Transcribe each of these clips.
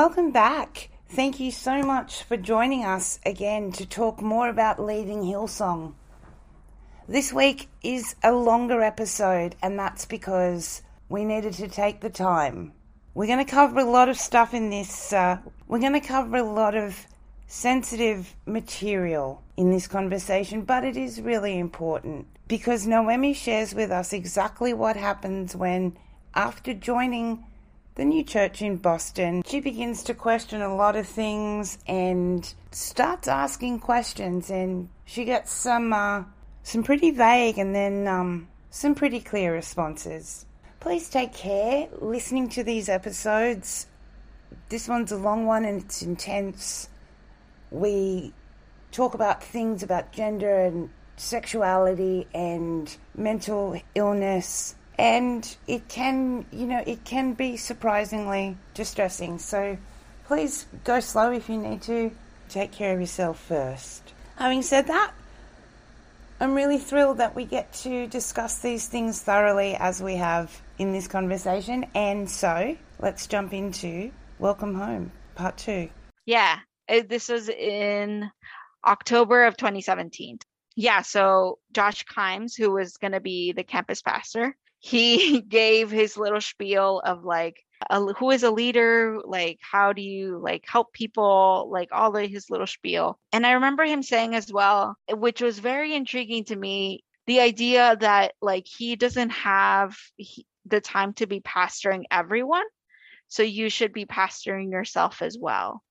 welcome back. Thank you so much for joining us again to talk more about leaving Hillsong. This week is a longer episode, and that's because we needed to take the time. We're going to cover a lot of stuff in this. Uh, we're going to cover a lot of sensitive material in this conversation, but it is really important because Noemi shares with us exactly what happens when, after joining the new church in Boston, she begins to question a lot of things and starts asking questions, and she gets some uh, some pretty vague and then um, some pretty clear responses. Please take care listening to these episodes. This one's a long one and it's intense. We talk about things about gender and sexuality and mental illness and it can you know it can be surprisingly distressing. So please go slow if you need to. Take care of yourself first. Having said that i'm really thrilled that we get to discuss these things thoroughly as we have in this conversation. And so let's jump into welcome home part two. Yeah, uh, this was in October of 2017. Yeah, so Josh Kimes, who was going to be the campus pastor, he gave his little spiel of like, a, who is a leader? Like, how do you like help people? Like all of his little spiel. And I remember him saying as well, eh, which was very intriguing to me, the idea that like he doesn't have he, the time to be pastoring everyone. So you should be pastoring yourself as well.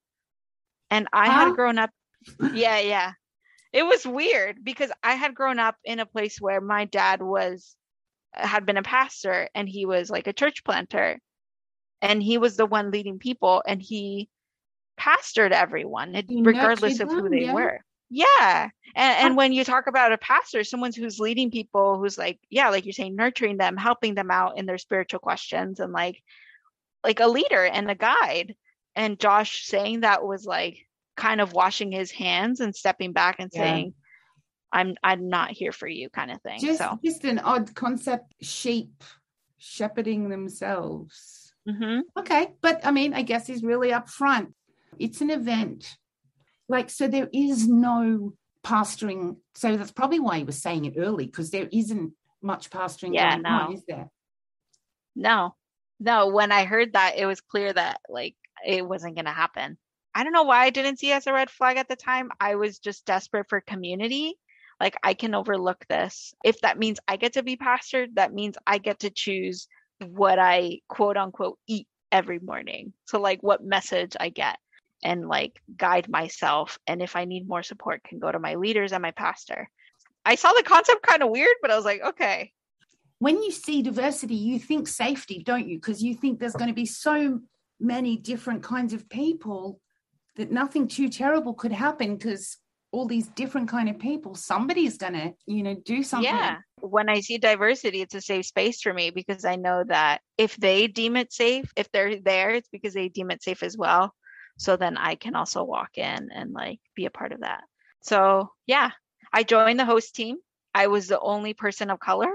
And I Huh? had grown up, yeah, yeah. It was weird because I had grown up in a place where my dad was had been a pastor and he was like a church planter. And he was the one leading people and he pastored everyone He regardless of who they yeah. were. Yeah. And and when you talk about a pastor someone who's leading people who's like yeah like you're saying nurturing them helping them out in their spiritual questions and like like a leader and a guide. And josh saying that was like kind of washing his hands and stepping back and Yeah. saying i'm i'm not here for you kind of thing Just, so just an odd concept. Sheep shepherding themselves. mhm. Okay, but I mean, I guess he's really upfront. It's an event, like so. There is no pastoring, so that's probably why he was saying it early because there isn't much pastoring Yeah, going on, is there? No, no. When I heard that, it was clear that like it wasn't going to happen. I don't know why I didn't see it as a red flag at the time. I was just desperate for community. Like I can overlook this. If that means I get to be pastored, that means I get to choose what I quote unquote eat every morning. So like what message I get and like guide myself. And if I need more support, can go to my leaders and my pastor. I saw the concept kind of weird, but I was like, okay, When you see diversity, you think safety, don't you? Because you think there's going to be so many different kinds of people that nothing too terrible could happen because all these different kind of people somebody's gonna you know do something Yeah. When I see diversity, it's a safe space for me because I know that if they deem it safe, if they're there, it's because they deem it safe as well. So then I can also walk in and like be a part of that. So yeah, I joined the host team. I was the only person of color.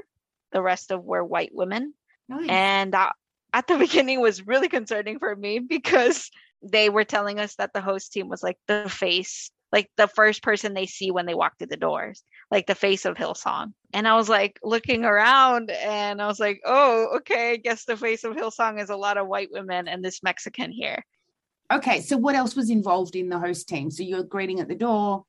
The rest of were white women. nice. And that at the beginning was really concerning for me because they were telling us that the host team was like the face, like the first person they see when they walk through the doors, like the face of Hillsong. And I was like looking around and I was like, oh, okay, I guess the face of Hillsong is a lot of white women and this Mexican here. Okay, so what else was involved in the host team? So you're greeting at the door.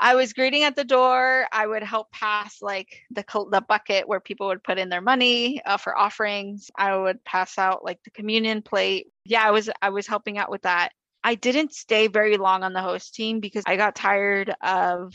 I was greeting at the door. I would help pass like the the bucket where people would put in their money uh, for offerings. I would pass out like the communion plate. Yeah, I was I was helping out with that. I didn't stay very long on the host team because I got tired of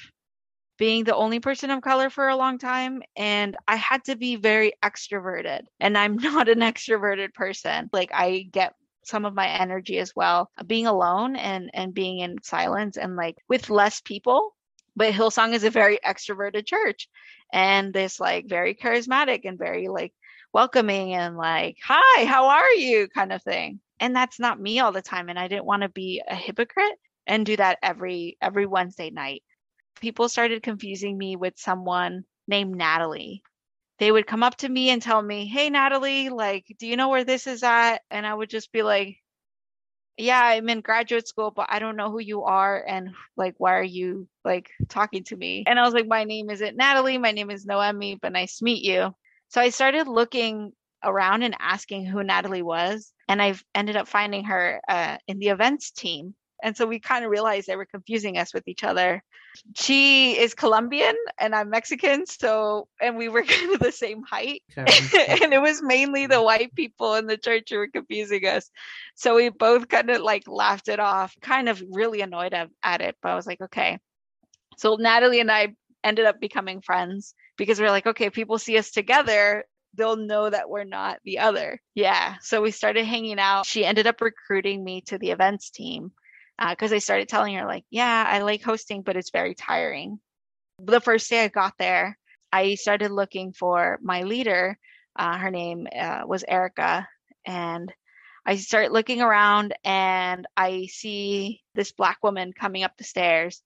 being the only person of color for a long time and I had to be very extroverted and I'm not an extroverted person. Like I get some of my energy as well uh, being alone and and being in silence and like with less people. But hillsong is a very extroverted church and this like very charismatic and very like welcoming and like hi how are you? kind of thing and that's not me all the time and i didn't want to be a hypocrite and do that every every wednesday night people started confusing me with someone named natalie they would come up to me and tell me, Hey, Natalie, like, do you know where this is at? And I would just be like, Yeah, I'm in graduate school, but I don't know who you are. And like, why are you like talking to me? And I was like, My name isn't Natalie. My name is Noemi, but nice to meet you. So I started looking around and asking who Natalie was. And I've ended up finding her uh, in the events team. And so we kind of realized they were confusing us with each other. She is Colombian and I'm Mexican. So, and we were kind of the same height. and it was mainly the white people in the church who were confusing us. So we both kind of like laughed it off, kind of really annoyed at it. But I was like, okay. So Natalie and I ended up becoming friends because we are like, okay, people see us together, they'll know that we're not the other. Yeah. So we started hanging out. She ended up recruiting me to the events team because uh, I started telling her, like, yeah, I like hosting, but it's very tiring. The first day I got there, I started looking for my leader. Uh, her name uh, was Erica. And I start looking around and I see this black woman coming up the stairs.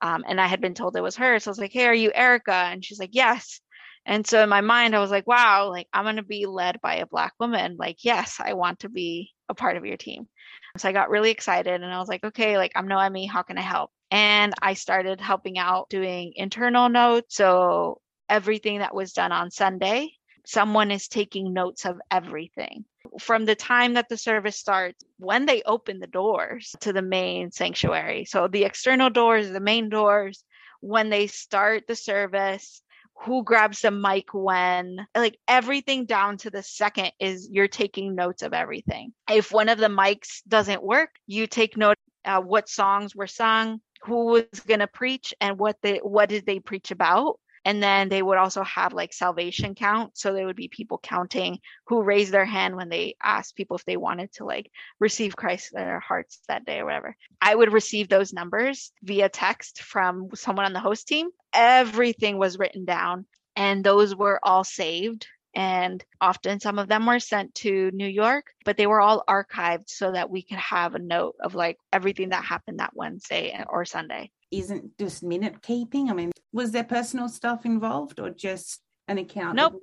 Um, and I had been told it was her. So I was like, hey, are you Erica? And she's like, yes. And so in my mind, I was like, wow, like I'm going to be led by a black woman. Like, yes, I want to be a part of your team. So I got really excited and I was like, okay, like I'm Noemi, how can I help? And I started helping out doing internal notes. So everything that was done on Sunday, someone is taking notes of everything from the time that the service starts when they open the doors to the main sanctuary. So the external doors, the main doors, when they start the service, who grabs the mic when like everything down to the second is you're taking notes of everything. If one of the mics doesn't work you take note uh, what songs were sung who was going to preach and what they what did they preach about and then they would also have like salvation count so there would be people counting who raised their hand when they asked people if they wanted to like receive christ in their hearts that day or whatever i would receive those numbers via text from someone on the host team everything was written down and those were all saved and often some of them were sent to New York, but they were all archived so that we could have a note of like everything that happened that Wednesday or Sunday. Isn't just minute keeping? I mean, was there personal stuff involved or just an account? Nope.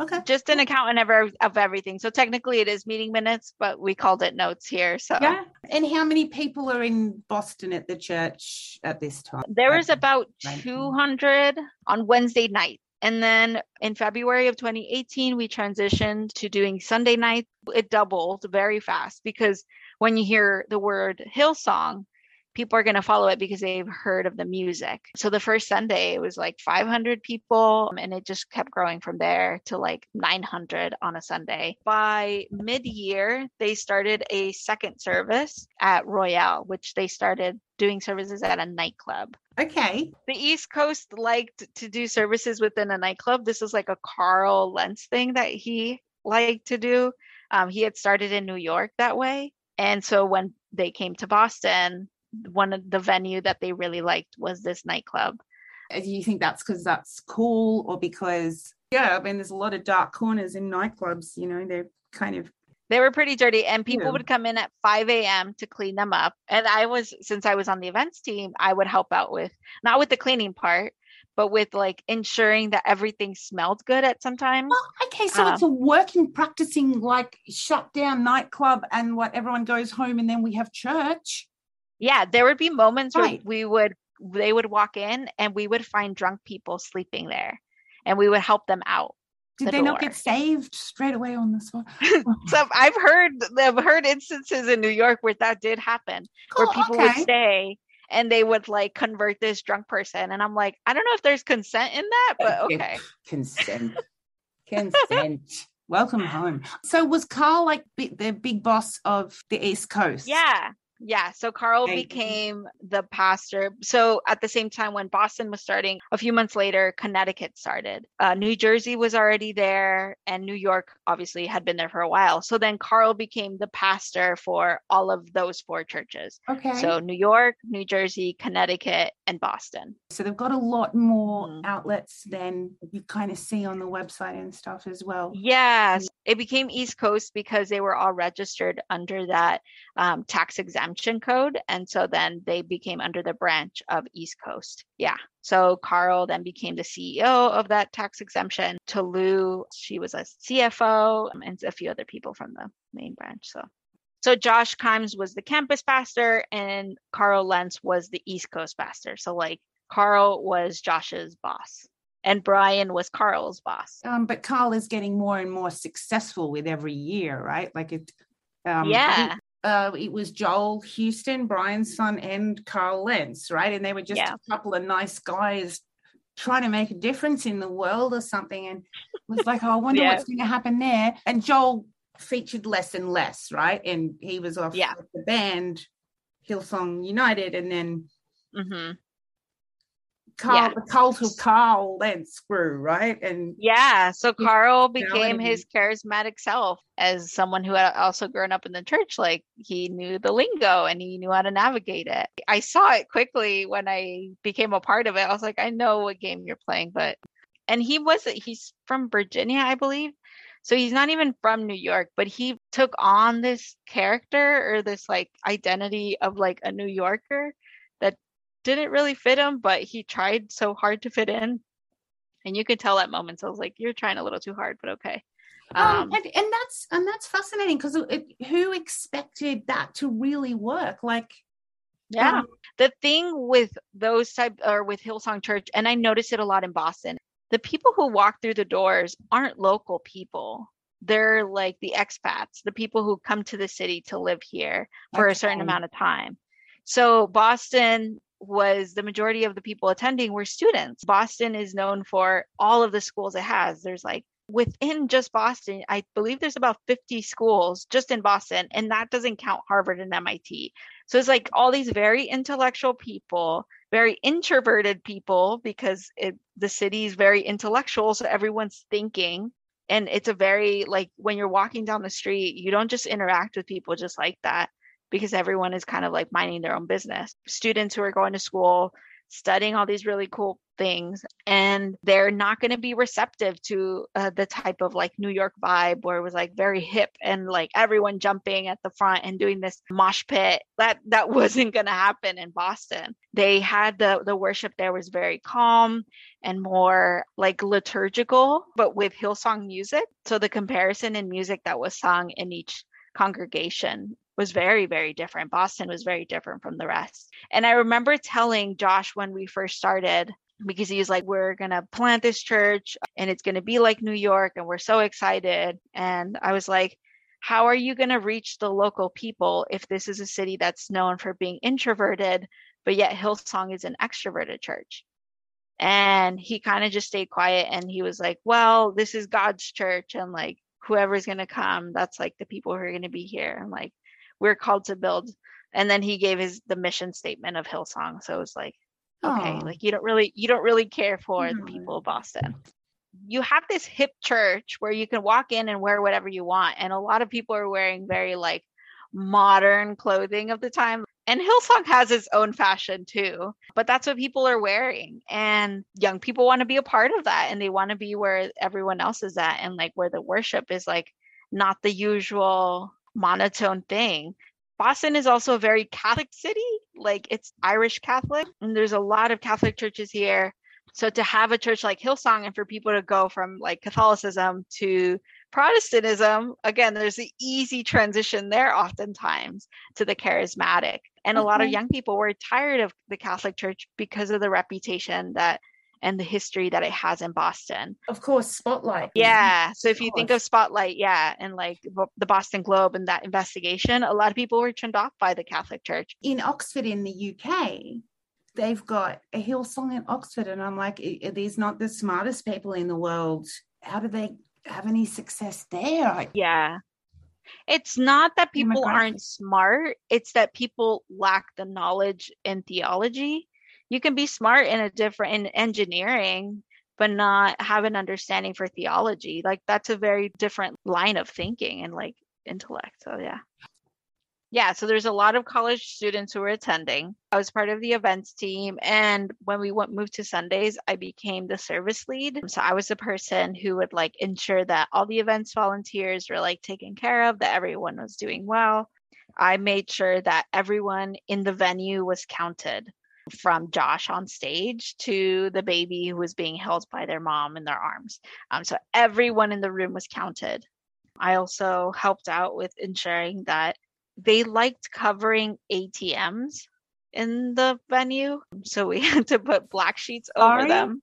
Okay. Just an account and ever of everything. So technically it is meeting minutes, but we called it notes here. So Yeah. And how many people are in Boston at the church at this time? There was about 200 on Wednesday night. And then in February of 2018, we transitioned to doing Sunday night. It doubled very fast because when you hear the word Hillsong, people are going to follow it because they've heard of the music. So the first Sunday, it was like 500 people, and it just kept growing from there to like 900 on a Sunday. By mid year, they started a second service at Royale, which they started doing services at a nightclub. Okay. The East Coast liked to do services within a nightclub. This is like a Carl Lentz thing that he liked to do. Um, he had started in New York that way. And so when they came to Boston, one of the venue that they really liked was this nightclub. Do you think that's because that's cool or because, yeah, I mean, there's a lot of dark corners in nightclubs, you know, they're kind of. They were pretty dirty, and people yeah. would come in at 5 a.m. to clean them up. And I was, since I was on the events team, I would help out with, not with the cleaning part, but with like ensuring that everything smelled good at some time. Well, okay, so um, it's a working, practicing like shut down nightclub and what everyone goes home and then we have church yeah there would be moments right. where we would they would walk in and we would find drunk people sleeping there and we would help them out Did the they not get saved straight away on the spot? So I've heard I've heard instances in New York where that did happen, where Cool, people would stay and they would like convert this drunk person, and I'm like, I don't know if there's consent in that, but Okay. okay. Consent. Consent. Welcome home. So was Carl like the big boss of the East Coast? Yeah. Yeah. So Carl Okay. became the pastor. So at the same time when Boston was starting, a few months later, Connecticut started. Uh, New Jersey was already there, and New York obviously had been there for a while. So then Carl became the pastor for all of those four churches. Okay. So New York, New Jersey, Connecticut, and Boston. So they've got a lot more Mm. outlets than you kind of see on the website and stuff as well. Yes, it became East Coast because they were all registered under that um, tax exemption code. And so then they became under the branch of East Coast. Yeah. So Carl then became the CEO of that tax exemption. Tolu, she was a CFO, um, and a few other people from the main branch. So. So Josh Kimes was the campus pastor and Carl Lentz was the East Coast pastor. So like Carl was Josh's boss and Brian was Carl's boss. Um, but Carl is getting more and more successful with every year, right? Like it. Um, yeah. Uh, it was Joel Houston, Brian's son, and Carl Lentz, right? And they were just Yeah. a couple of nice guys trying to make a difference in the world or something. And it was like, oh, I wonder Yeah. what's going to happen there. And Joel featured less and less, right? And he was off Yeah. with the band Hillsong United, and then hmm Carl, Yeah. the cult of Carl grew, right? And Yeah. So Carl became his charismatic self as someone who had also grown up in the church. Like he knew the lingo and he knew how to navigate it. I saw it quickly when I became a part of it. I was like, I know what game you're playing, but and he was he's from Virginia, I believe. So he's not even from New York, but he took on this character or this like identity of like a New Yorker didn't really fit him, but he tried so hard to fit in. And you could tell at moments I was like, you're trying a little too hard, but okay. Um, Um, and, and that's and that's fascinating because who expected that to really work? Like, yeah. um, the thing with those type or with Hillsong Church, and I noticed it a lot in Boston, the people who walk through the doors aren't local people. They're like the expats, the people who come to the city to live here for a certain amount of time. So Boston was the majority of the people attending were students. Boston is known for all of the schools it has. There's like within just Boston, I believe there's about 50 schools just in Boston, and that doesn't count Harvard and MIT. So it's like all these very intellectual people, very introverted people, because it, the city is very intellectual. So everyone's thinking. And it's a very, like, when you're walking down the street, you don't just interact with people just like that because everyone is kind of like minding their own business. Students who are going to school, studying all these really cool things, and they're not going to be receptive to uh, the type of like New York vibe where it was like very hip and like everyone jumping at the front and doing this mosh pit. That that wasn't going to happen in Boston. They had the the worship there was very calm and more like liturgical, but with Hillsong music. So the comparison in music that was sung in each congregation was very, very different. Boston was very different from the rest. And I remember telling Josh when we first started, because he was like, We're going to plant this church and it's going to be like New York. And we're so excited. And I was like, How are you going to reach the local people if this is a city that's known for being introverted, but yet Hillsong is an extroverted church? And he kind of just stayed quiet and he was like, Well, this is God's church. And like, whoever's going to come, that's like the people who are going to be here. And like, we're called to build. And then he gave his the mission statement of Hillsong. So it was like, okay, Aw. like you don't really you don't really care for the mm-hmm. people of Boston. You have this hip church where you can walk in and wear whatever you want. And a lot of people are wearing very like modern clothing of the time. And Hillsong has its own fashion too, but that's what people are wearing. And young people want to be a part of that and they want to be where everyone else is at and like where the worship is like not the usual monotone thing. Boston is also a very Catholic city, like it's Irish Catholic, and there's a lot of Catholic churches here. So to have a church like Hillsong and for people to go from like Catholicism to Protestantism, again, there's an easy transition there oftentimes to the charismatic. And a lot of mm-hmm. young people were tired of the Catholic Church because of the reputation that and the history that it has in Boston. Of course, Spotlight. Yeah. So if you think of. Spotlight, yeah, and like the Boston Globe and that investigation, a lot of people were turned off by the Catholic Church. In Oxford, in the UK, they've got a Hillsong in Oxford, and I'm like, are these not the smartest people in the world? How do they have any success there? Yeah. It's not that people aren't smart, it's that people lack the knowledge in theology. You can be smart in a different in engineering, but not have an understanding for theology. Like that's a very different line of thinking and like intellect. So yeah. Yeah, so there's a lot of college students who were attending. I was part of the events team, and when we went moved to Sundays, I became the service lead. So I was the person who would like ensure that all the events volunteers were like taken care of, that everyone was doing well. I made sure that everyone in the venue was counted from Josh on stage to the baby who was being held by their mom in their arms. Um, so everyone in the room was counted. I also helped out with ensuring that they liked covering ATMs in the venue, so we had to put black sheets over Sorry? them.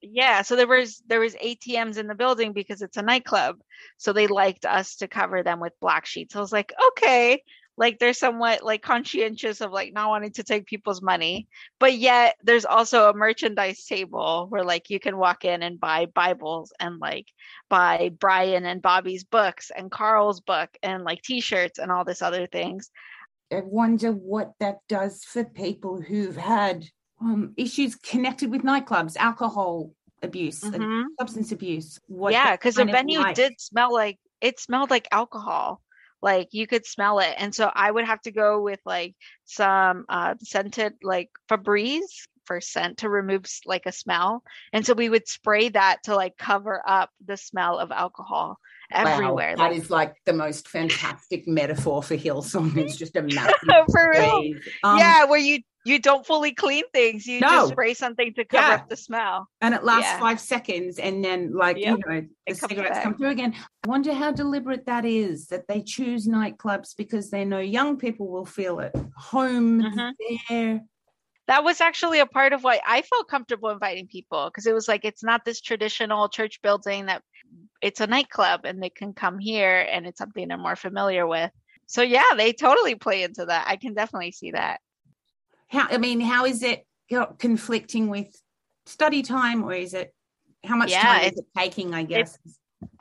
Yeah, so there was there was ATMs in the building because it's a nightclub. So they liked us to cover them with black sheets. I was like, okay, like they're somewhat like conscientious of like not wanting to take people's money, but yet there's also a merchandise table where like you can walk in and buy Bibles and like buy Brian and Bobby's books and Carl's book and like t-shirts and all this other things. I wonder what that does for people who've had um, issues connected with nightclubs, alcohol abuse, and Mhm. substance abuse. What yeah, because the venue did smell like it smelled like alcohol. Like you could smell it. And so I would have to go with like some uh scented like Febreze for scent to remove like a smell. And so we would spray that to like cover up the smell of alcohol everywhere. Wow, that like, is like the most fantastic metaphor for Hillsong. It's just a massive for real. Um, yeah, where you you don't fully clean things. You No. just spray something to cover Yeah. up the smell. and it lasts Yeah. five seconds, and then like Yep. you know the It cigarettes come through again. I wonder how deliberate that is that they choose nightclubs because they know young people will feel it home Mhm. there. that was actually a part of why I felt comfortable inviting people because it was like it's not this traditional church building that it's a nightclub and they can come here and it's something they're more familiar with. So yeah, they totally play into that. I can definitely see that. How I mean, how is it conflicting with study time, or is it how much Yeah, time is it taking? I guess.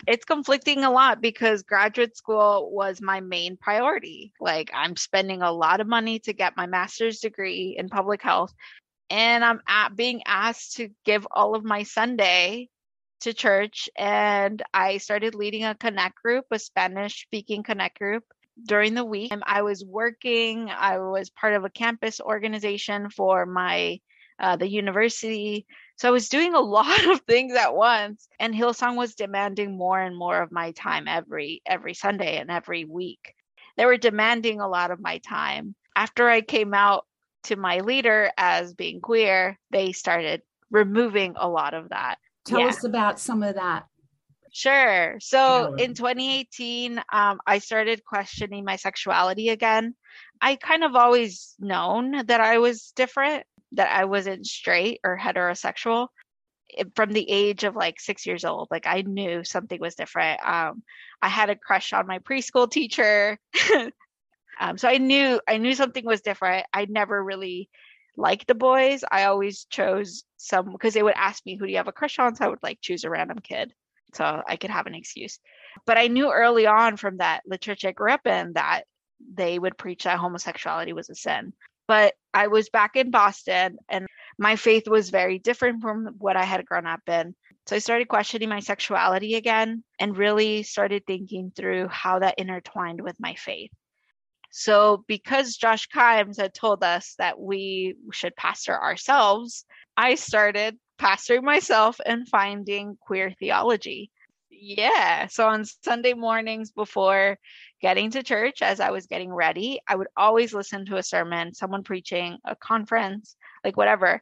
It's conflicting a lot because graduate school was my main priority. Like I'm spending a lot of money to get my master's degree in public health and I'm at being asked to give all of my Sunday to church and I started leading a connect group, a Spanish speaking connect group during the week. I was working, I was part of a campus organization for my uh, the university. So I was doing a lot of things at once and Hillsong was demanding more and more of my time every every Sunday and every week. They were demanding a lot of my time. After I came out to my leader as being queer, they started removing a lot of that. Tell Yeah. us about some of that. Sure. So in 2018, um, I started questioning my sexuality again. I kind of always known that I was different, that I wasn't straight or heterosexual from the age of like six years old. Like I knew something was different. Um, I had a crush on my preschool teacher. um, so I knew I knew something was different. I never really liked the boys. I always chose some because they would ask me, "Who do you have a crush on?" So I would like choose a random kid so I could have an excuse. But I knew early on from that the church I grew up in that they would preach that homosexuality was a sin. But I was back in Boston and my faith was very different from what I had grown up in. So I started questioning my sexuality again and really started thinking through how that intertwined with my faith. So, because Josh Kimes had told us that we should pastor ourselves, I started pastoring myself and finding queer theology. Yeah. So on Sunday mornings before getting to church, as I was getting ready, I would always listen to a sermon, someone preaching, a conference, like whatever,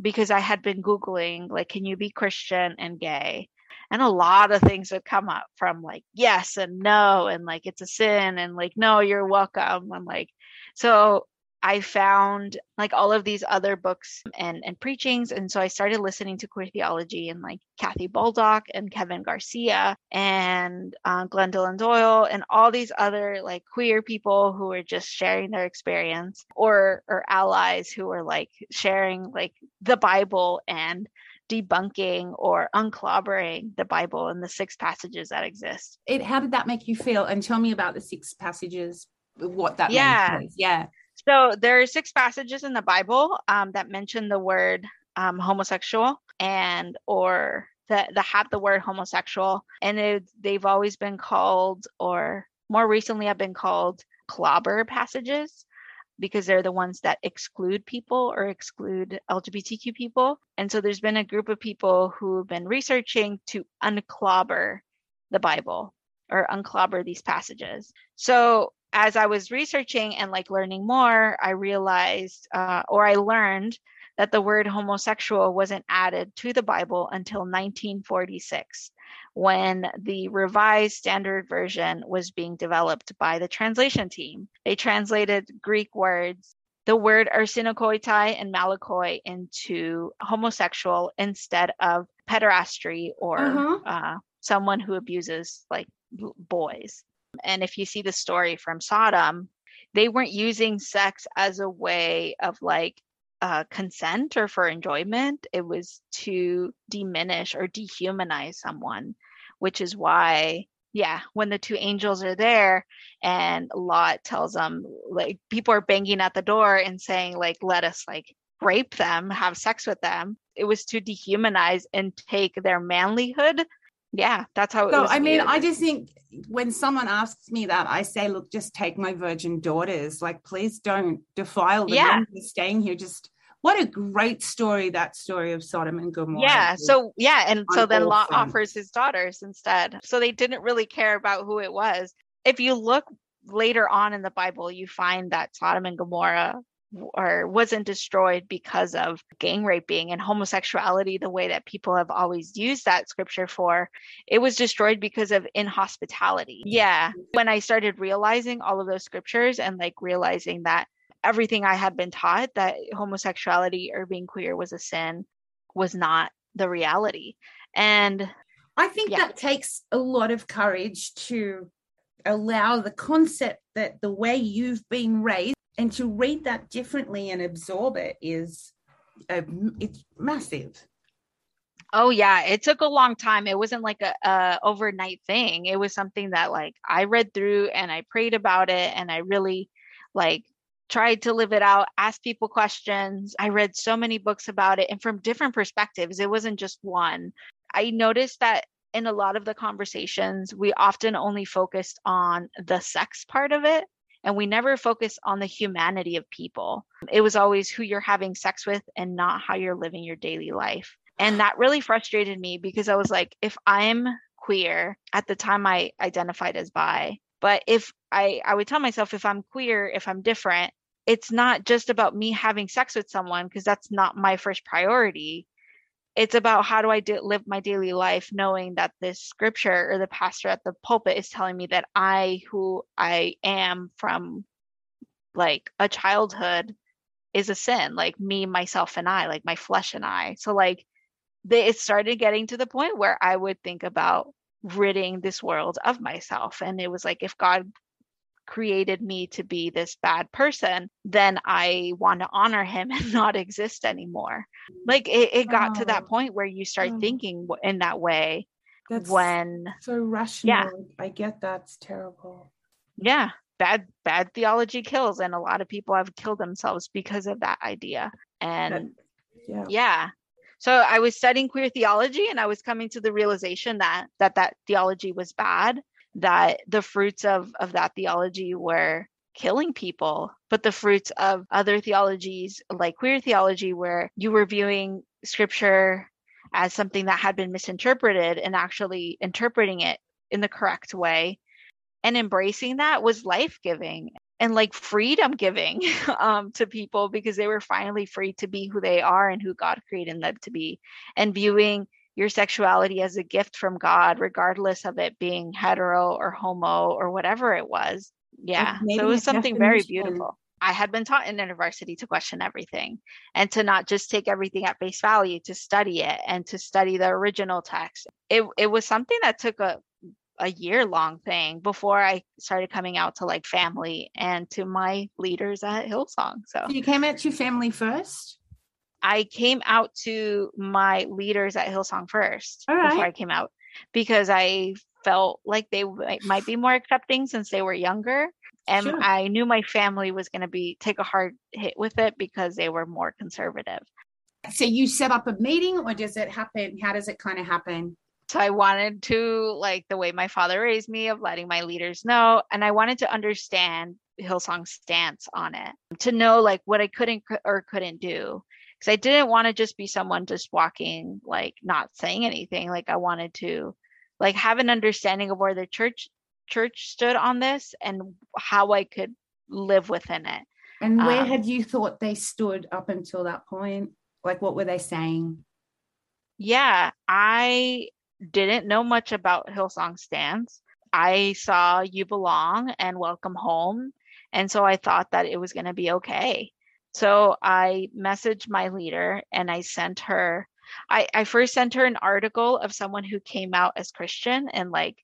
because I had been Googling, like, can you be Christian and gay? And a lot of things would come up from like yes and no, and like it's a sin, and like no, you're welcome. And like, so I found like all of these other books and, and preachings. And so I started listening to queer theology and like Kathy Baldock and Kevin Garcia and uh, Doyle and all these other like queer people who were just sharing their experience or or allies who were like sharing like the Bible and debunking or unclobbering the Bible and the six passages that exist. It how did that make you feel? And tell me about the six passages, what that yeah. means. Yeah. So there are six passages in the Bible um, that mention the word um, homosexual and or that that have the word homosexual, and it, they've always been called, or more recently have been called clobber passages because they're the ones that exclude people or exclude LGBTQ people. And so there's been a group of people who have been researching to unclobber the Bible or unclobber these passages. So as I was researching and like learning more, I realized uh, or I learned that the word homosexual wasn't added to the Bible until 1946 when the revised standard version was being developed by the translation team. They translated Greek words, the word arsenokoitai and malakoi into homosexual instead of pederasty or uh-huh. uh, someone who abuses like boys. And if you see the story from Sodom, they weren't using sex as a way of like uh, consent or for enjoyment. It was to diminish or dehumanize someone, which is why, yeah, when the two angels are there and Lot tells them, like, people are banging at the door and saying, like, let us, like, rape them, have sex with them. It was to dehumanize and take their manlyhood yeah that's how it so was i mean i just think when someone asks me that i say look just take my virgin daughters. Like please don't defile them. Yeah. staying here. Just what a great story that story of sodom and gomorrah. Yeah so yeah and so then lot offers his daughters instead. So they didn't really care about who it was. If you look later on in the bible you find that sodom and gomorrah or wasn't destroyed because of gang raping and homosexuality the way that people have always used that scripture for it was destroyed because of inhospitality yeah when i started realizing all of those scriptures and like realizing that everything i had been taught that homosexuality or being queer was a sin was not the reality and i think yeah. that takes a lot of courage to allow the concept that the way you've been raised and to read that differently and absorb it is uh, it's massive. Oh yeah. It took a long time. It wasn't like a, a, overnight thing. It was something that like i read through and i prayed about it and i really like tried to live it out asked people questions. I read so many books about it and from different perspectives. It wasn't just one. I noticed that in a lot of the conversations we often only focused on the sex part of it and we never focus on the humanity of people. It was always who you're having sex with and not how you're living your daily life. And that really frustrated me because I was like, if I'm queer, at the time I identified as bi, but if I, I would tell myself if I'm queer, if I'm different, it's not just about me having sex with someone because that's not my first priority it's about how do I do, live my daily life knowing that this scripture or the pastor at the pulpit is telling me that I, who I am from like a childhood, is a sin, like me, myself, and I, like my flesh and I. So, like, they, it started getting to the point where I would think about ridding this world of myself. And it was like, if God created me to be this bad person, then I want to honor him and not exist anymore. Mm. Like it, it got oh. to that point where you start oh. thinking in that way That's when so rational. Yeah. I get that's terrible. Yeah. Bad bad theology kills and a lot of people have killed themselves because of that idea. And that, yeah. yeah. So I was studying queer theology and I was coming to the realization that that that theology was bad that the fruits of of that theology were killing people but the fruits of other theologies like queer theology where you were viewing scripture as something that had been misinterpreted and actually interpreting it in the correct way. And embracing that was life-giving and like freedom giving um, to people because they were finally free to be who they are and who God created them to be. And viewing your sexuality as a gift from God, regardless of it being hetero or homo or whatever it was. Yeah. So it was something very beautiful. I had been taught in university to question everything and to not just take everything at face value, to study it and to study the original text. It it was something that took a a year long thing before I started coming out to like family and to my leaders at Hillsong. So you came out to family first? I came out to my leaders at Hillsong first right. before I came out because I felt like they might, might be more accepting since they were younger. And Sure. I knew my family was going to be take a hard hit with it because they were more conservative. So you set up a meeting or does it happen? How does it kind of happen? So I wanted to like the way my father raised me of letting my leaders know and I wanted to understand Hillsong's stance on it. To know like what I couldn't or couldn't do because I didn't want to just be someone just walking like not saying anything like I wanted to like have an understanding of where the church church stood on this and how I could live within it. And where Um, had you thought they stood up until that point? Like what were they saying? Yeah, I didn't know much about Hillsong Stance. I saw You Belong and Welcome Home. And so I thought that it was going to be okay. So I messaged my leader and I sent her, I, I first sent her an article of someone who came out as Christian and like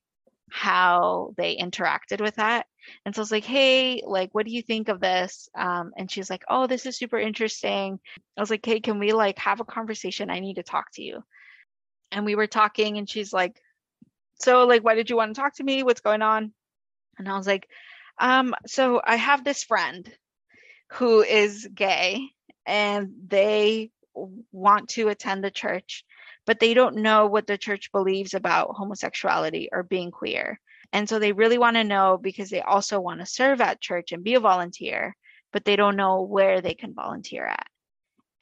how they interacted with that. And so I was like, hey, like, what do you think of this? Um, and she's like, oh, this is super interesting. I was like, hey, can we like have a conversation? I need to talk to you. And we were talking, and she's like, so like, why did you want to talk to me? What's going on? And I was like, um, so I have this friend who is gay, and they want to attend the church, but they don't know what the church believes about homosexuality or being queer. And so they really want to know because they also want to serve at church and be a volunteer, but they don't know where they can volunteer at.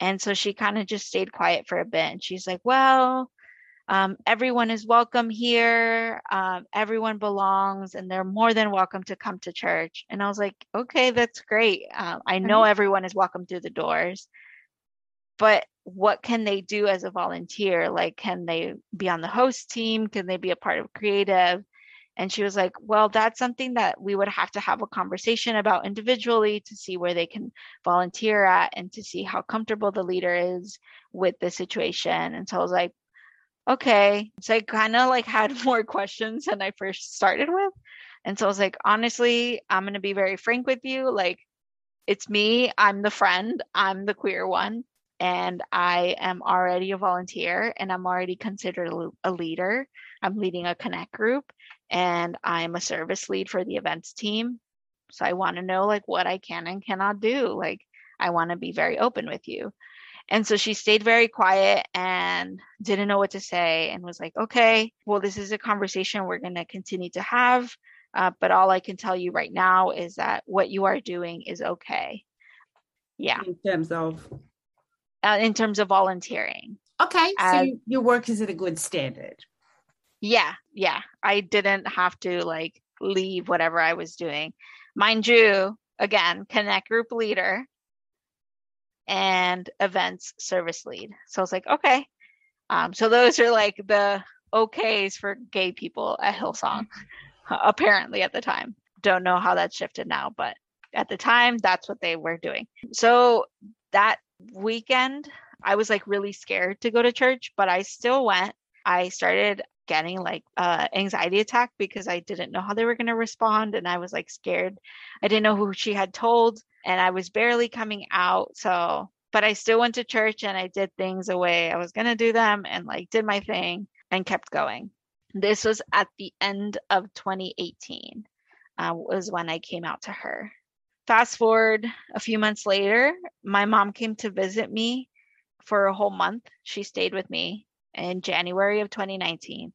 And so she kind of just stayed quiet for a bit. And she's like, well, um, everyone is welcome here. Um, everyone belongs, and they're more than welcome to come to church. And I was like, okay, that's great. Um, I know everyone is welcome through the doors, but what can they do as a volunteer? Like, can they be on the host team? Can they be a part of creative? And she was like, well, that's something that we would have to have a conversation about individually to see where they can volunteer at and to see how comfortable the leader is with the situation. And so I was like, okay. So I kind of like had more questions than I first started with. And so I was like, honestly, I'm going to be very frank with you. Like, it's me. I'm the friend. I'm the queer one. And I am already a volunteer and I'm already considered a leader. I'm leading a connect group and I'm a service lead for the events team. So I want to know like what I can and cannot do. Like, I want to be very open with you. And so she stayed very quiet and didn't know what to say and was like, okay, well, this is a conversation we're going to continue to have. Uh, but all I can tell you right now is that what you are doing is okay. Yeah. In terms of Uh, in terms of volunteering. okay, so your work is at a good standard. Yeah. Yeah. I didn't have to like leave whatever I was doing. Mind you, again, connect group leader and events service lead. So I was like, okay. Um, so those are like the okays for gay people at Hillsong, apparently at the time. Don't know how that shifted now, but at the time, that's what they were doing. So that weekend, I was like really scared to go to church, but I still went. I started getting like uh anxiety attack because I didn't know how they were going to respond and I was like scared. I didn't know who she had told and I was barely coming out. So, but I still went to church and I did things the way I was going to do them and like did my thing and kept going. This was at the end of 2018 uh, was when I came out to her. Fast forward a few months later, my mom came to visit me for a whole month. She stayed with me in January of 2019.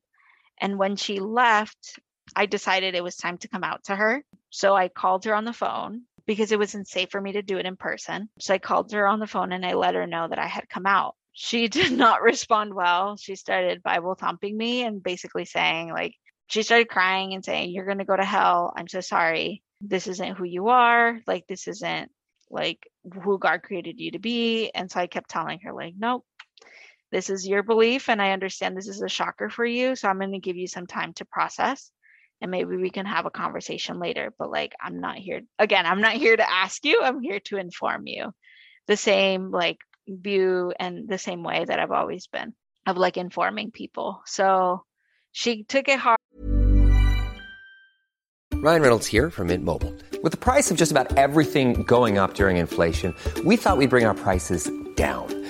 And when she left, I decided it was time to come out to her. So I called her on the phone because it wasn't safe for me to do it in person. So I called her on the phone and I let her know that I had come out. She did not respond well. She started Bible thumping me and basically saying, like, she started crying and saying, You're going to go to hell. I'm so sorry. This isn't who you are. Like, this isn't like who God created you to be. And so I kept telling her, like, nope, this is your belief. And I understand this is a shocker for you. So I'm going to give you some time to process. And maybe we can have a conversation later. But like, I'm not here, again, I'm not here to ask you, I'm here to inform you. The same like view and the same way that I've always been of like informing people. So she took it hard. Ryan Reynolds here from Mint Mobile. With the price of just about everything going up during inflation, we thought we'd bring our prices down.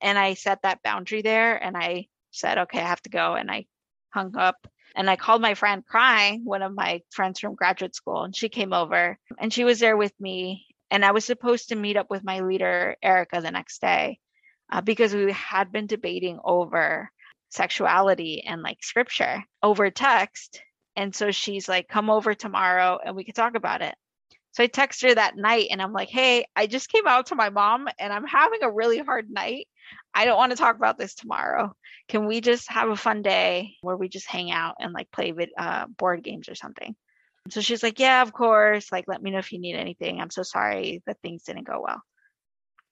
and I set that boundary there and I said, okay, I have to go. And I hung up and I called my friend crying, one of my friends from graduate school, and she came over and she was there with me. And I was supposed to meet up with my leader, Erica, the next day uh, because we had been debating over sexuality and like scripture over text. And so she's like, come over tomorrow and we could talk about it. So I text her that night and I'm like, hey, I just came out to my mom and I'm having a really hard night. I don't want to talk about this tomorrow. Can we just have a fun day where we just hang out and like play with uh, board games or something? So she's like, yeah, of course. Like, let me know if you need anything. I'm so sorry that things didn't go well.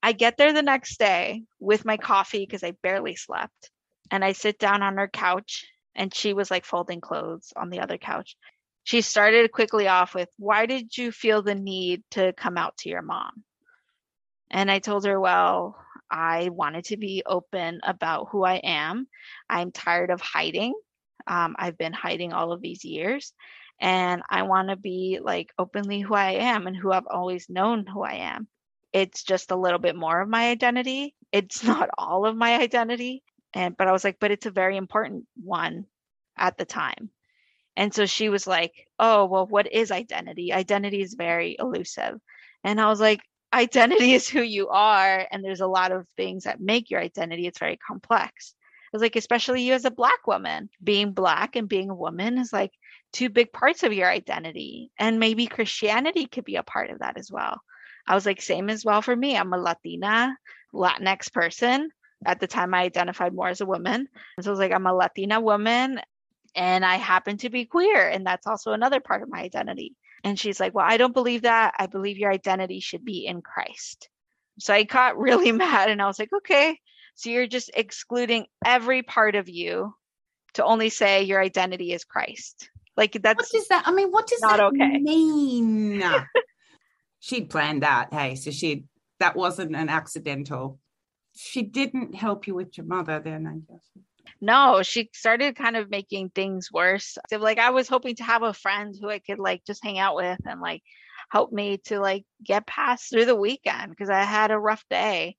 I get there the next day with my coffee because I barely slept. And I sit down on her couch and she was like folding clothes on the other couch she started quickly off with, Why did you feel the need to come out to your mom? And I told her, Well, I wanted to be open about who I am. I'm tired of hiding. Um, I've been hiding all of these years. And I want to be like openly who I am and who I've always known who I am. It's just a little bit more of my identity. It's not all of my identity. And but I was like, but it's a very important one at the time. And so she was like, Oh, well, what is identity? Identity is very elusive. And I was like, Identity is who you are. And there's a lot of things that make your identity. It's very complex. I was like, especially you as a Black woman, being Black and being a woman is like two big parts of your identity. And maybe Christianity could be a part of that as well. I was like, same as well for me. I'm a Latina, Latinx person. At the time, I identified more as a woman. So I was like, I'm a Latina woman and I happen to be queer. And that's also another part of my identity. And she's like, Well, I don't believe that. I believe your identity should be in Christ. So I got really mad and I was like, Okay, so you're just excluding every part of you to only say your identity is Christ. Like that's What does that? I mean, what does not that okay. mean? She'd planned that. Hey, so she that wasn't an accidental. She didn't help you with your mother then, I guess. No, she started kind of making things worse. So, like I was hoping to have a friend who I could like just hang out with and like help me to like get past through the weekend because I had a rough day.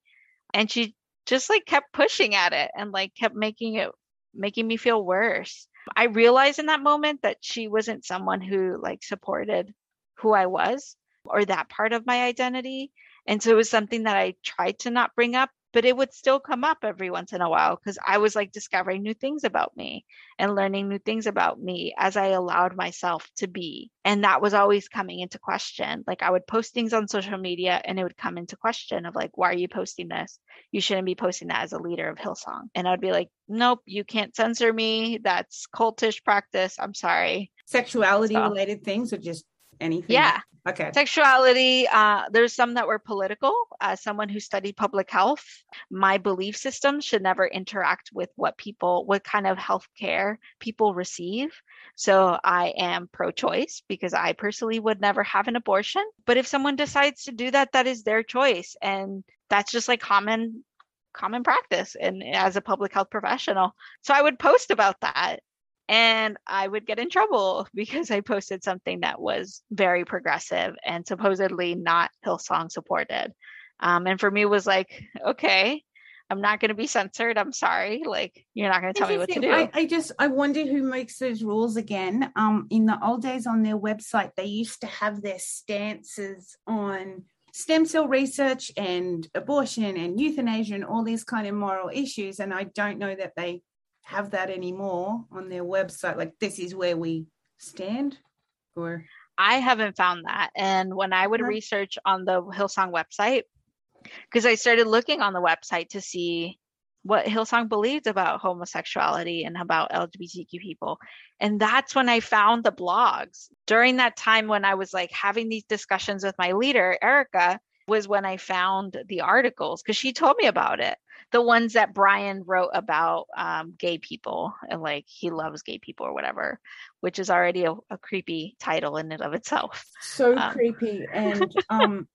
And she just like kept pushing at it and like kept making it making me feel worse. I realized in that moment that she wasn't someone who like supported who I was or that part of my identity. And so it was something that I tried to not bring up, but it would still come up every once in a while because I was like discovering new things about me and learning new things about me as I allowed myself to be. And that was always coming into question. Like I would post things on social media and it would come into question of like, why are you posting this? You shouldn't be posting that as a leader of Hillsong. And I'd be like, nope, you can't censor me. That's cultish practice. I'm sorry. Sexuality So- related things or just anything? Yeah. Okay. Sexuality, uh, there's some that were political. As someone who studied public health, my belief system should never interact with what people, what kind of health care people receive. So I am pro choice because I personally would never have an abortion. But if someone decides to do that, that is their choice. And that's just like common common practice and as a public health professional so i would post about that and I would get in trouble because I posted something that was very progressive and supposedly not Hillsong supported. Um, and for me, it was like, okay, I'm not going to be censored. I'm sorry. Like, you're not going to tell me what to do. I, I, just, I wonder who makes those rules again. Um, in the old days on their website, they used to have their stances on stem cell research and abortion and euthanasia and all these kind of moral issues. And I don't know that they have that anymore on their website. Like, this is where we stand or. I haven't found that. And when I would uh-huh. research on the Hillsong website, because I started looking on the website to see what Hillsong believed about homosexuality and about LGBTQ people. And that's when I found the blogs. During that time when I was like having these discussions with my leader, Erica, was when I found the articles because she told me about it. The ones that Brian wrote about um, gay people and like he loves gay people or whatever, which is already a, a creepy title in and of itself. So um, creepy. And um,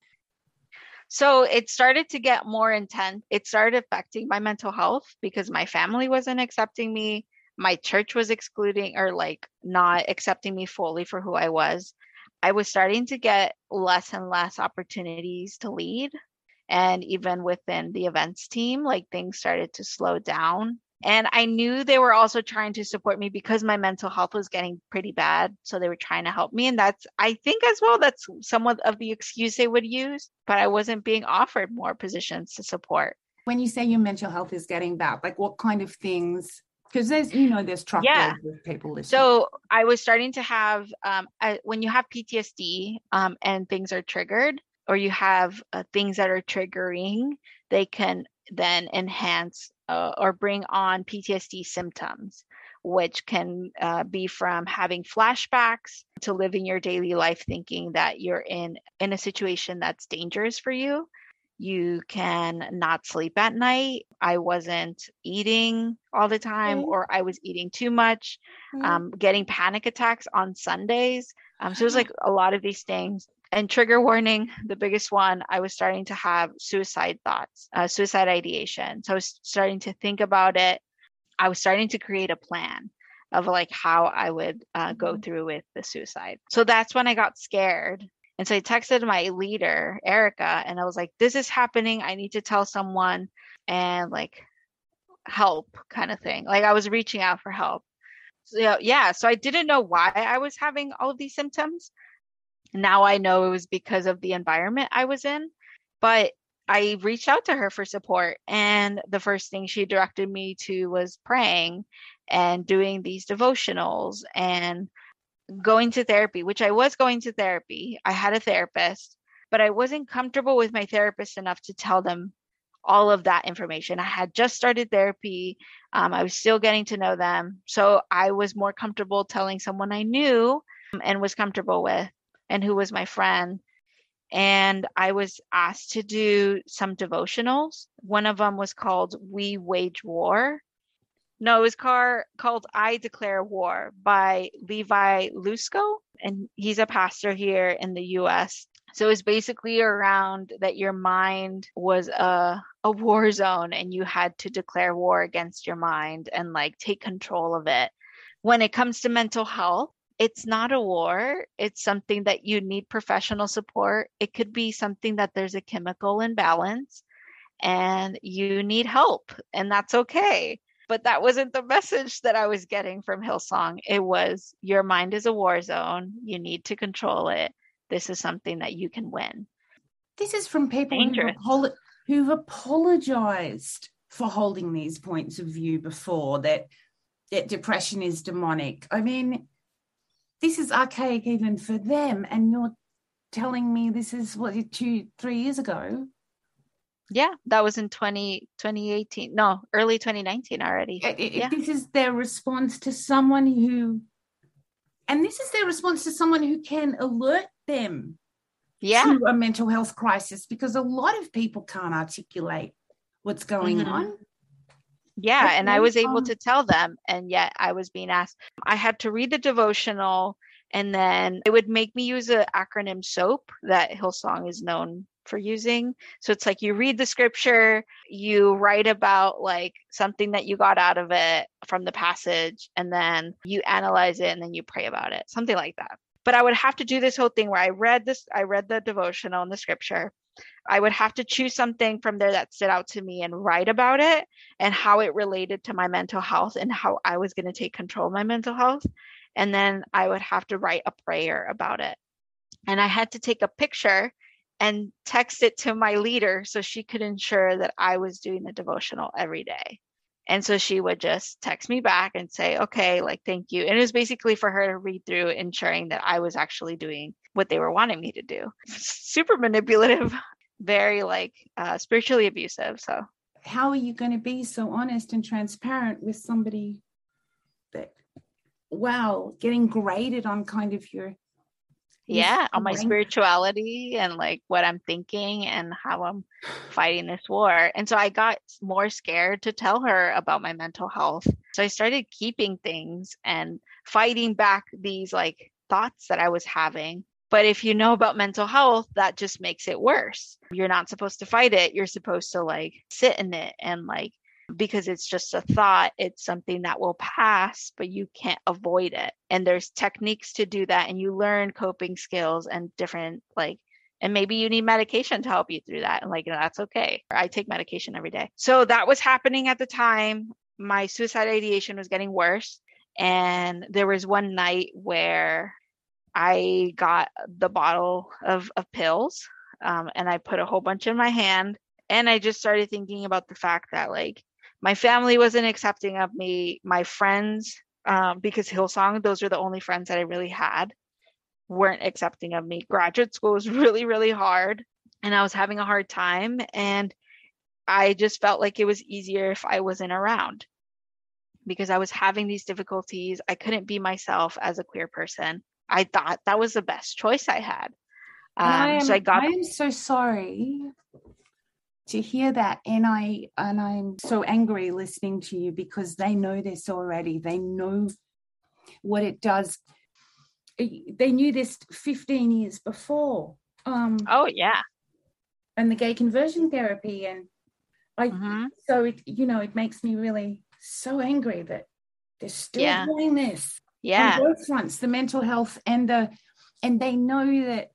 so it started to get more intense. It started affecting my mental health because my family wasn't accepting me. My church was excluding or like not accepting me fully for who I was. I was starting to get less and less opportunities to lead. And even within the events team, like things started to slow down. And I knew they were also trying to support me because my mental health was getting pretty bad. So they were trying to help me. And that's, I think, as well, that's somewhat of the excuse they would use. But I wasn't being offered more positions to support. When you say your mental health is getting bad, like what kind of things? Because there's, you know, there's truckloads yeah. of people listening. So I was starting to have, um, I, when you have PTSD um, and things are triggered, or you have uh, things that are triggering, they can then enhance uh, or bring on PTSD symptoms, which can uh, be from having flashbacks to living your daily life thinking that you're in in a situation that's dangerous for you. You can not sleep at night. I wasn't eating all the time, mm-hmm. or I was eating too much, mm-hmm. um, getting panic attacks on Sundays. Um, so it was like a lot of these things and trigger warning the biggest one i was starting to have suicide thoughts uh, suicide ideation so i was starting to think about it i was starting to create a plan of like how i would uh, go mm-hmm. through with the suicide so that's when i got scared and so i texted my leader erica and i was like this is happening i need to tell someone and like help kind of thing like i was reaching out for help so yeah so i didn't know why i was having all of these symptoms now I know it was because of the environment I was in. But I reached out to her for support. And the first thing she directed me to was praying and doing these devotionals and going to therapy, which I was going to therapy. I had a therapist, but I wasn't comfortable with my therapist enough to tell them all of that information. I had just started therapy. Um, I was still getting to know them. So I was more comfortable telling someone I knew and was comfortable with and who was my friend. And I was asked to do some devotionals. One of them was called We Wage War. No, it was car, called I Declare War by Levi Lusko. And he's a pastor here in the US. So it's basically around that your mind was a, a war zone and you had to declare war against your mind and like take control of it. When it comes to mental health, it's not a war. It's something that you need professional support. It could be something that there's a chemical imbalance and you need help, and that's okay. But that wasn't the message that I was getting from Hillsong. It was your mind is a war zone. You need to control it. This is something that you can win. This is from people who've, apolo- who've apologized for holding these points of view before that that depression is demonic. I mean, this is archaic even for them and you're telling me this is what two three years ago yeah that was in 20 2018 no early 2019 already it, it, yeah. this is their response to someone who and this is their response to someone who can alert them yeah. to a mental health crisis because a lot of people can't articulate what's going mm-hmm. on yeah, and I was able to tell them, and yet I was being asked. I had to read the devotional, and then it would make me use an acronym SOAP that Hillsong is known for using. So it's like you read the scripture, you write about like something that you got out of it from the passage, and then you analyze it and then you pray about it, something like that. But I would have to do this whole thing where I read this, I read the devotional and the scripture. I would have to choose something from there that stood out to me and write about it and how it related to my mental health and how I was going to take control of my mental health. And then I would have to write a prayer about it. And I had to take a picture and text it to my leader so she could ensure that I was doing the devotional every day. And so she would just text me back and say, okay, like, thank you. And it was basically for her to read through, ensuring that I was actually doing what they were wanting me to do. Super manipulative, very like uh, spiritually abusive. So, how are you going to be so honest and transparent with somebody that, wow, getting graded on kind of your yeah on my spirituality and like what i'm thinking and how i'm fighting this war. And so i got more scared to tell her about my mental health. So i started keeping things and fighting back these like thoughts that i was having. But if you know about mental health that just makes it worse. You're not supposed to fight it. You're supposed to like sit in it and like because it's just a thought. It's something that will pass, but you can't avoid it. And there's techniques to do that. And you learn coping skills and different, like, and maybe you need medication to help you through that. And like, that's okay. I take medication every day. So that was happening at the time. My suicide ideation was getting worse. And there was one night where I got the bottle of, of pills um, and I put a whole bunch in my hand. And I just started thinking about the fact that, like, my family wasn't accepting of me. My friends um, because hillsong those are the only friends that i really had weren't accepting of me. Graduate school was really really hard and i was having a hard time and i just felt like it was easier if i wasn't around because i was having these difficulties. I couldn't be myself as a queer person. I thought that was the best choice i had. Um, I am, so i got i am so sorry to hear that and i and i'm so angry listening to you because they know this already they know what it does they knew this 15 years before um oh yeah and the gay conversion therapy and i mm-hmm. so it you know it makes me really so angry that they're still yeah. doing this yeah on both fronts the mental health and the and they know that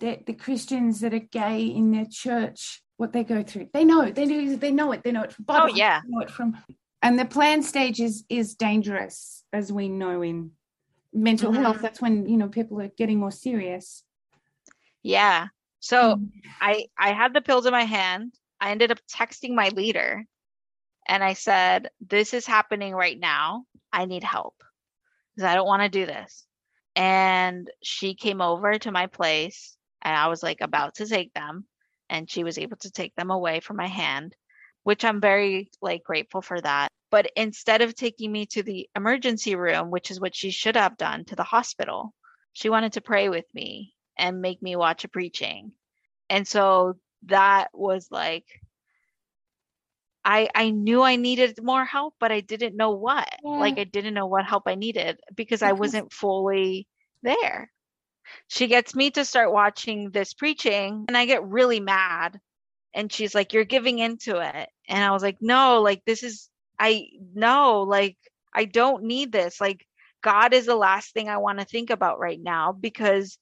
that the christians that are gay in their church what they go through. They know, they know, they know it. They know it from Bible. Oh yeah, they know it from. And the plan stage is is dangerous, as we know in mental mm-hmm. health. That's when you know people are getting more serious. Yeah. So mm. I I had the pills in my hand. I ended up texting my leader, and I said, "This is happening right now. I need help because I don't want to do this." And she came over to my place, and I was like about to take them and she was able to take them away from my hand which i'm very like grateful for that but instead of taking me to the emergency room which is what she should have done to the hospital she wanted to pray with me and make me watch a preaching and so that was like I I knew I needed more help, but I didn't know what. Yeah. Like I didn't know what help I needed because I wasn't fully there she gets me to start watching this preaching and I get really mad. And she's like, You're giving into it. And I was like, No, like, this is, I, no, like, I don't need this. Like, God is the last thing I want to think about right now because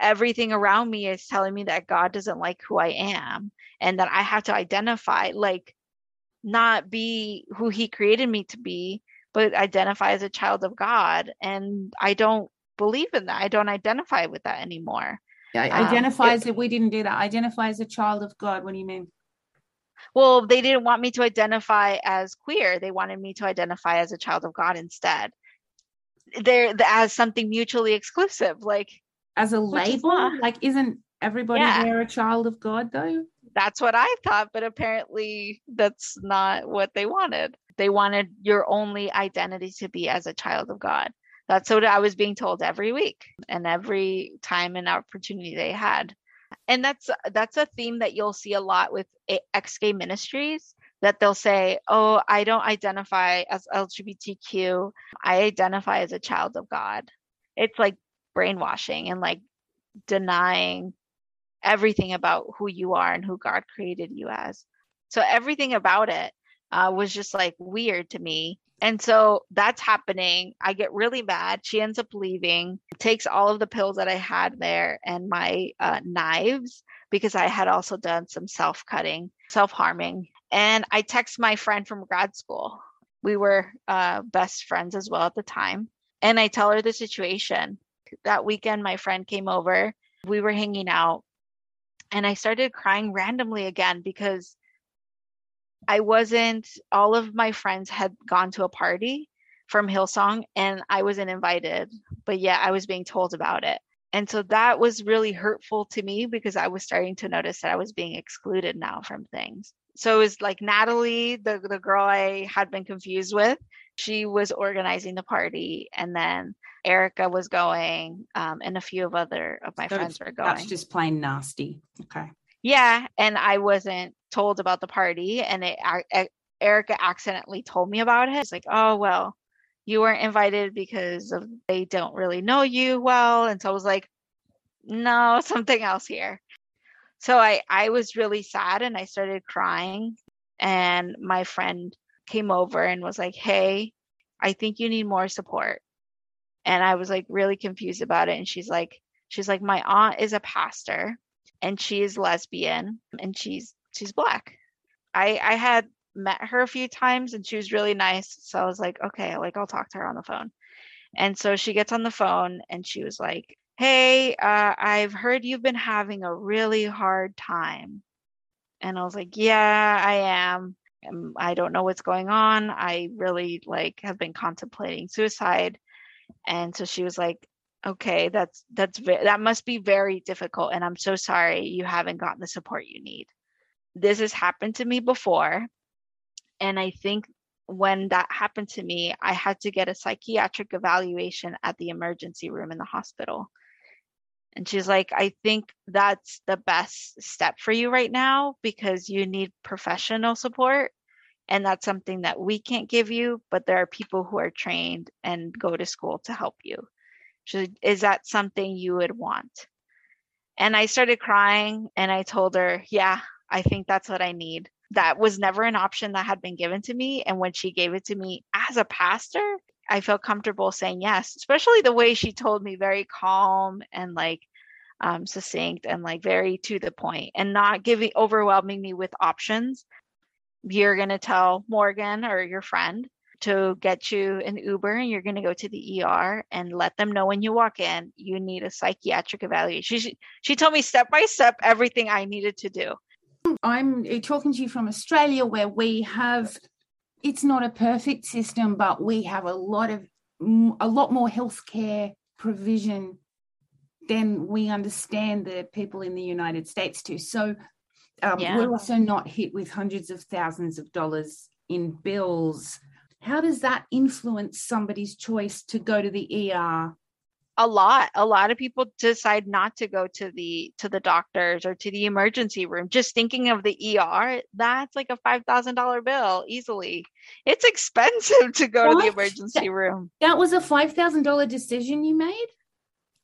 everything around me is telling me that God doesn't like who I am and that I have to identify, like, not be who He created me to be, but identify as a child of God. And I don't believe in that. I don't identify with that anymore. Yeah, identify um, as if we didn't do that. Identify as a child of God. What do you mean? Well, they didn't want me to identify as queer. They wanted me to identify as a child of God instead. They're as something mutually exclusive, like as a label. Like, isn't everybody yeah. there a child of God though? That's what I thought, but apparently that's not what they wanted. They wanted your only identity to be as a child of God. That's what I was being told every week and every time and opportunity they had. And that's that's a theme that you'll see a lot with gay ministries that they'll say, "Oh, I don't identify as LGBTQ. I identify as a child of God." It's like brainwashing and like denying everything about who you are and who God created you as. So everything about it uh, was just like weird to me. And so that's happening. I get really mad. She ends up leaving, takes all of the pills that I had there and my uh, knives because I had also done some self cutting, self harming. And I text my friend from grad school. We were uh, best friends as well at the time. And I tell her the situation. That weekend, my friend came over. We were hanging out. And I started crying randomly again because I wasn't, all of my friends had gone to a party from Hillsong and I wasn't invited, but yeah, I was being told about it. And so that was really hurtful to me because I was starting to notice that I was being excluded now from things. So it was like Natalie, the, the girl I had been confused with, she was organizing the party. And then Erica was going, um, and a few of other of my friends were going. That's just plain nasty. Okay. Yeah. And I wasn't told about the party. And it, Erica accidentally told me about it. It's like, oh, well, you weren't invited because of they don't really know you well and so i was like no something else here so i i was really sad and i started crying and my friend came over and was like hey i think you need more support and i was like really confused about it and she's like she's like my aunt is a pastor and she's lesbian and she's she's black i i had met her a few times and she was really nice. So I was like, okay, like I'll talk to her on the phone. And so she gets on the phone and she was like, hey, uh, I've heard you've been having a really hard time. And I was like, yeah, I am. Um, I don't know what's going on. I really like have been contemplating suicide. And so she was like, okay, that's that's that must be very difficult and I'm so sorry you haven't gotten the support you need. This has happened to me before and I think when that happened to me, I had to get a psychiatric evaluation at the emergency room in the hospital. And she's like, I think that's the best step for you right now because you need professional support. And that's something that we can't give you, but there are people who are trained and go to school to help you. She, is that something you would want? And I started crying and I told her, Yeah, I think that's what I need that was never an option that had been given to me. And when she gave it to me as a pastor, I felt comfortable saying yes, especially the way she told me very calm and like um, succinct and like very to the point and not giving overwhelming me with options. You're going to tell Morgan or your friend to get you an Uber and you're going to go to the ER and let them know when you walk in you need a psychiatric evaluation. She, she told me step by step everything I needed to do. I'm uh, talking to you from Australia, where we have, it's not a perfect system, but we have a lot of, a lot more healthcare provision than we understand the people in the United States to. So um, yeah. we're also not hit with hundreds of thousands of dollars in bills. How does that influence somebody's choice to go to the ER a lot a lot of people decide not to go to the to the doctors or to the emergency room just thinking of the er that's like a $5000 bill easily it's expensive to go what? to the emergency room that was a $5000 decision you made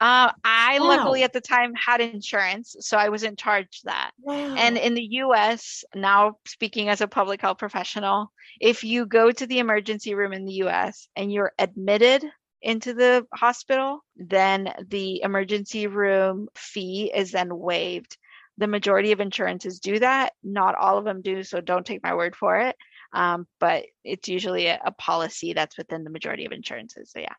uh, I wow. luckily at the time had insurance, so I wasn't charged that. Wow. And in the US, now speaking as a public health professional, if you go to the emergency room in the US and you're admitted into the hospital, then the emergency room fee is then waived. The majority of insurances do that. Not all of them do, so don't take my word for it. Um, but it's usually a, a policy that's within the majority of insurances. So, yeah.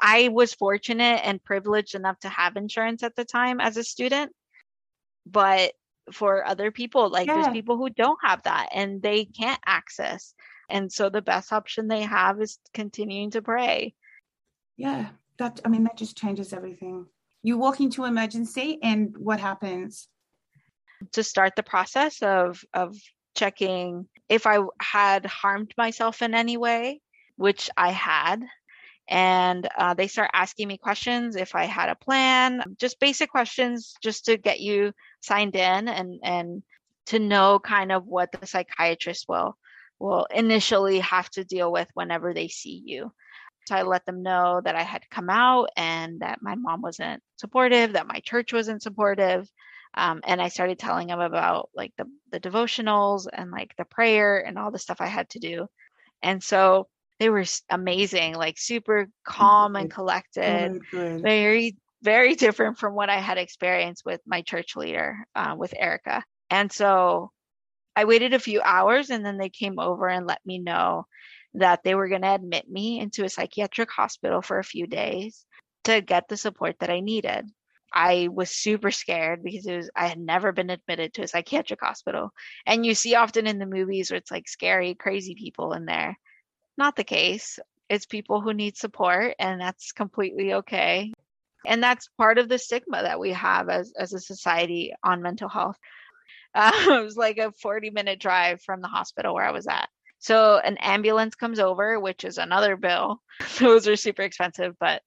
I was fortunate and privileged enough to have insurance at the time as a student. But for other people, like yeah. there's people who don't have that and they can't access. And so the best option they have is continuing to pray yeah that i mean that just changes everything. You walk into emergency and what happens? To start the process of of checking if i had harmed myself in any way which i had. And uh, they start asking me questions if i had a plan just basic questions just to get you signed in and and to know kind of what the psychiatrist will will initially have to deal with whenever they see you I let them know that I had come out and that my mom wasn't supportive, that my church wasn't supportive. Um, and I started telling them about like the, the devotionals and like the prayer and all the stuff I had to do. And so they were amazing, like super calm and collected, good. very, very different from what I had experienced with my church leader, uh, with Erica. And so I waited a few hours and then they came over and let me know that they were going to admit me into a psychiatric hospital for a few days to get the support that I needed. I was super scared because it was I had never been admitted to a psychiatric hospital. And you see often in the movies where it's like scary, crazy people in there. Not the case. It's people who need support and that's completely okay. And that's part of the stigma that we have as as a society on mental health. Uh, it was like a 40 minute drive from the hospital where I was at. So an ambulance comes over, which is another bill. Those are super expensive, but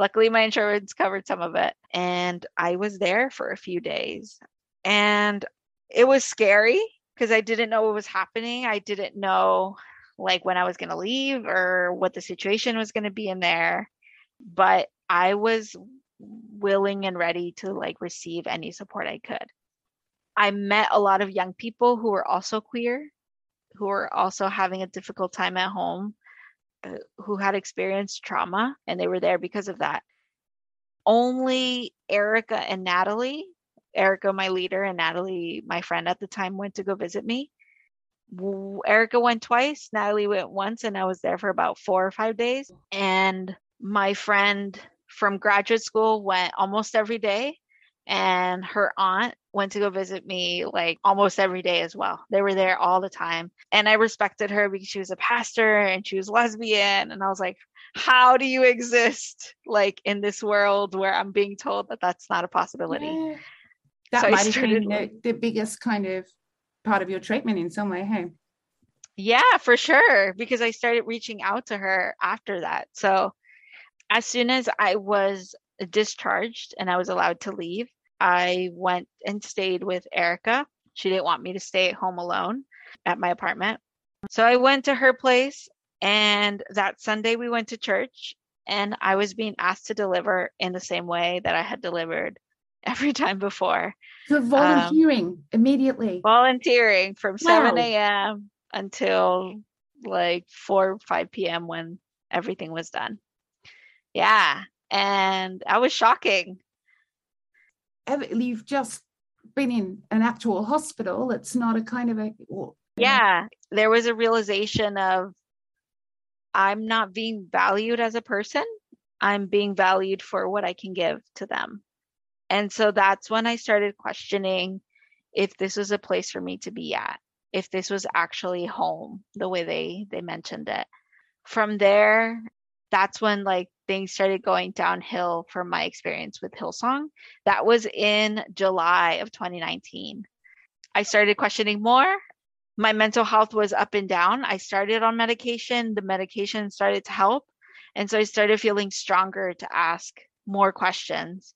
luckily my insurance covered some of it. And I was there for a few days. And it was scary because I didn't know what was happening. I didn't know like when I was going to leave or what the situation was going to be in there. But I was willing and ready to like receive any support I could. I met a lot of young people who were also queer, who were also having a difficult time at home, uh, who had experienced trauma, and they were there because of that. Only Erica and Natalie, Erica, my leader, and Natalie, my friend at the time, went to go visit me. Erica went twice, Natalie went once, and I was there for about four or five days. And my friend from graduate school went almost every day and her aunt went to go visit me like almost every day as well. They were there all the time. And I respected her because she was a pastor and she was lesbian. And I was like, how do you exist like in this world where I'm being told that that's not a possibility? Yeah. That So might have been the, the biggest kind of part of your treatment in some way, hey? Yeah, for sure. Because I started reaching out to her after that. So as soon as I was discharged and I was allowed to leave, I went and stayed with Erica. She didn't want me to stay at home alone at my apartment. So I went to her place and that Sunday we went to church and I was being asked to deliver in the same way that I had delivered every time before. So um, volunteering immediately. volunteering from 7 a.m. until like 4 5 p.m. when everything was done. Yeah. And that was shocking. You've just been in an actual hospital. It's not a kind of a or- Yeah. There was a realization of I'm not being valued as a person. I'm being valued for what I can give to them. And so that's when I started questioning if this was a place for me to be at, if this was actually home, the way they they mentioned it. From there, that's when like things started going downhill from my experience with Hillsong. That was in July of 2019. I started questioning more. My mental health was up and down. I started on medication, the medication started to help. And so I started feeling stronger to ask more questions.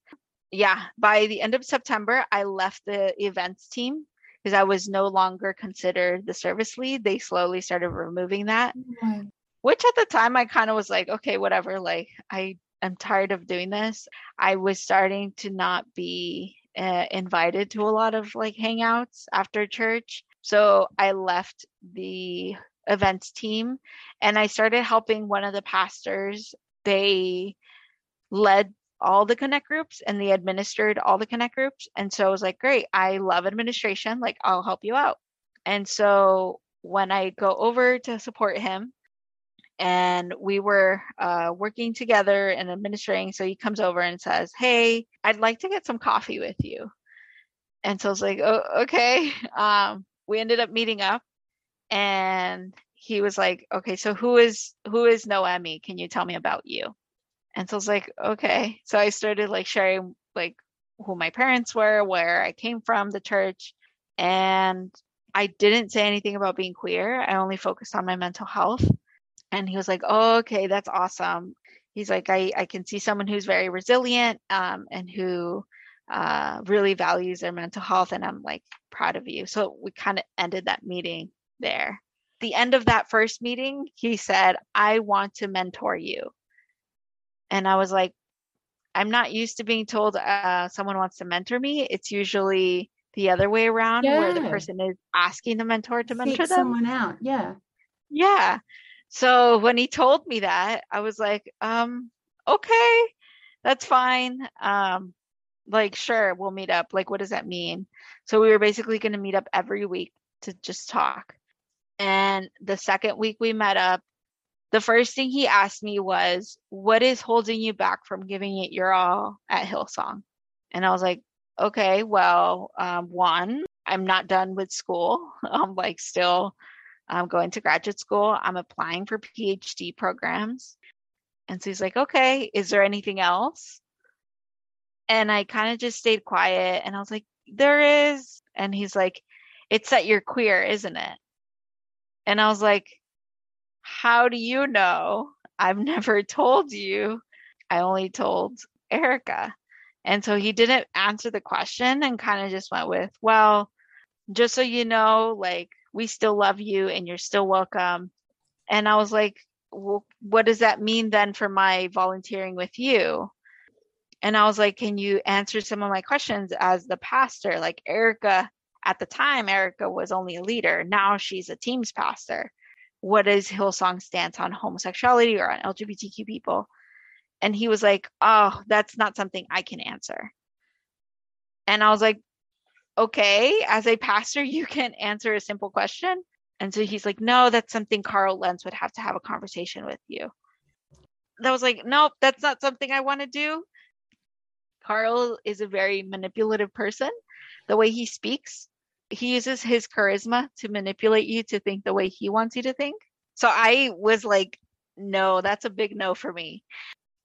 Yeah, by the end of September, I left the events team because I was no longer considered the service lead. They slowly started removing that, oh Right. Which at the time I kind of was like, okay, whatever. Like, I am tired of doing this. I was starting to not be uh, invited to a lot of like hangouts after church. So I left the events team and I started helping one of the pastors. They led all the connect groups and they administered all the connect groups. And so I was like, great, I love administration. Like, I'll help you out. And so when I go over to support him, and we were uh, working together and administering. So he comes over and says, Hey, I'd like to get some coffee with you. And so I was like, Oh, okay. Um, we ended up meeting up and he was like, Okay, so who is who is Noemi? Can you tell me about you? And so I was like, Okay. So I started like sharing like who my parents were, where I came from, the church, and I didn't say anything about being queer. I only focused on my mental health and he was like oh, okay that's awesome he's like i i can see someone who's very resilient um and who uh really values their mental health and i'm like proud of you so we kind of ended that meeting there the end of that first meeting he said i want to mentor you and i was like I'm not used to being told uh, someone wants to mentor me. It's usually the other way around where the person is asking the mentor to mentor Seek them. someone out. Yeah. Yeah. So when he told me that, I was like, um, okay, that's fine. Um, like, sure, we'll meet up. Like, what does that mean? So we were basically going to meet up every week to just talk. And the second week we met up, the first thing he asked me was, What is holding you back from giving it your all at Hillsong? And I was like, Okay, well, um, one, I'm not done with school. I'm like still I'm going to graduate school. I'm applying for PhD programs. And so he's like, okay, is there anything else? And I kind of just stayed quiet and I was like, there is. And he's like, it's that you're queer, isn't it? And I was like, how do you know? I've never told you. I only told Erica. And so he didn't answer the question and kind of just went with, well, just so you know, like, we still love you and you're still welcome. And I was like, well, what does that mean then for my volunteering with you? And I was like, can you answer some of my questions as the pastor? Like Erica, at the time, Erica was only a leader. Now she's a teams pastor. What is Hillsong's stance on homosexuality or on LGBTQ people? And he was like, oh, that's not something I can answer. And I was like, okay, as a pastor, you can answer a simple question. And so he's like, no, that's something Carl Lentz would have to have a conversation with you. That was like, nope, that's not something I want to do. Carl is a very manipulative person. The way he speaks, he uses his charisma to manipulate you to think the way he wants you to think. So I was like, no, that's a big no for me.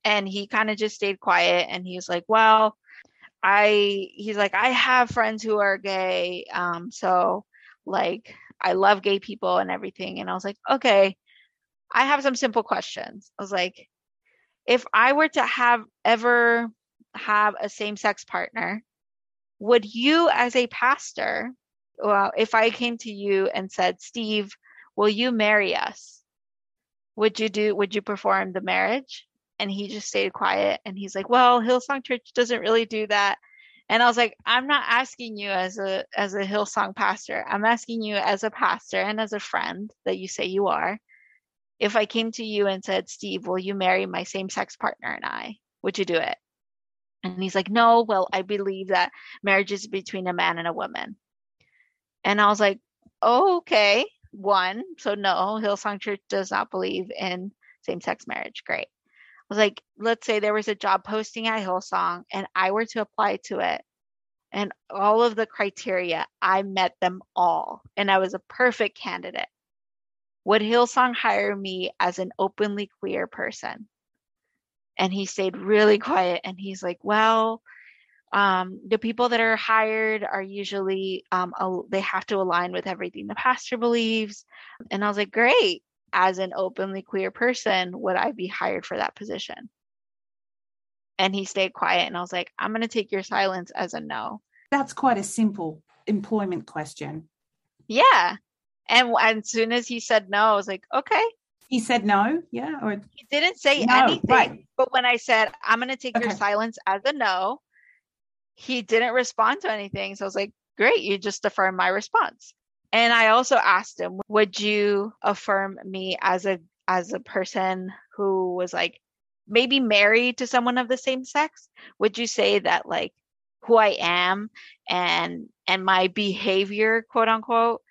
And he kind of just stayed quiet and he was like, well, I he's like I have friends who are gay um so like I love gay people and everything. And I was like okay I have some simple questions. I was like if I were to have ever have a same-sex partner would you as a pastor well if I came to you and said Steve will you marry us would you do would you perform the marriage and he just stayed quiet and he's like well hillsong church doesn't really do that. And i was like i'm not asking you as a as a hillsong pastor. I'm asking you as a pastor and as a friend that you say you are. If i came to you and said steve will you marry my same sex partner and i? Would you do it and he's like no well i believe that marriage is between a man and a woman. And i was like oh, okay one so no hillsong church does not believe in same-sex marriage great like, let's say there was a job posting at Hillsong and I were to apply to it and all of the criteria, I met them all and I was a perfect candidate. Would Hillsong hire me as an openly queer person? And he stayed really quiet and he's like, well, um, the people that are hired are usually, um, they have to align with everything the pastor believes. And I was like, great as an openly queer person, would I be hired for that position? And he stayed quiet. And I was like, I'm going to take your silence as a no. That's quite a simple employment question. Yeah. And as soon as he said no, I was like, okay. He said no, yeah, or He didn't say No, anything. right. But when I said, I'm going to take your silence as a no, he didn't respond to anything. So I was like, great, you just affirmed my response. And I also asked him, would you affirm me as a as a person who was like maybe married to someone of the same sex? Would you say that like who I am and and my behavior, quote unquote,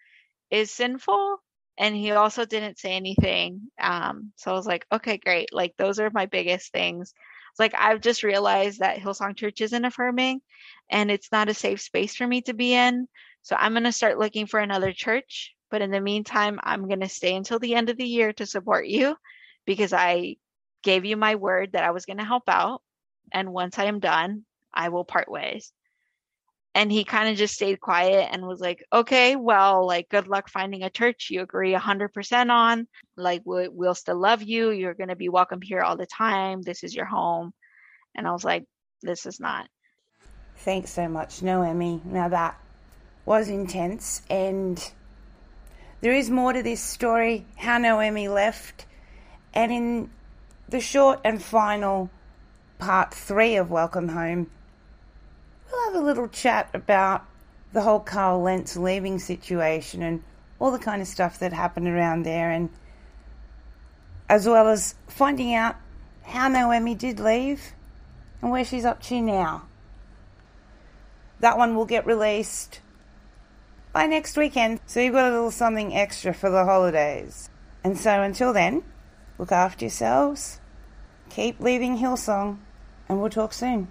is sinful? And he also didn't say anything. Um, so I was like, okay, great. Like those are my biggest things. Like I've just realized that Hillsong Church isn't affirming and it's not a safe space for me to be in. So I'm going to start looking for another church. But in the meantime, I'm going to stay until the end of the year to support you because I gave you my word that I was going to help out. And once I am done, I will part ways. And he kind of just stayed quiet and was like, okay, well, like, good luck finding a church you agree 100% on. Like, we, we'll still love you. You're going to be welcome here all the time. This is your home. And I was like, this is not. Thanks so much, Noemi. Now that was intense, and there is more to this story how Noemi left, and in the short and final part three of Welcome Home, we'll have a little chat about the whole Carl Lentz leaving situation and all the kind of stuff that happened around there, and as well as finding out how Noemi did leave and where she's up to now. That one will get released by next weekend, so you've got a little something extra for the holidays. And so until then, look after yourselves, keep leaving Hillsong, and we'll talk soon.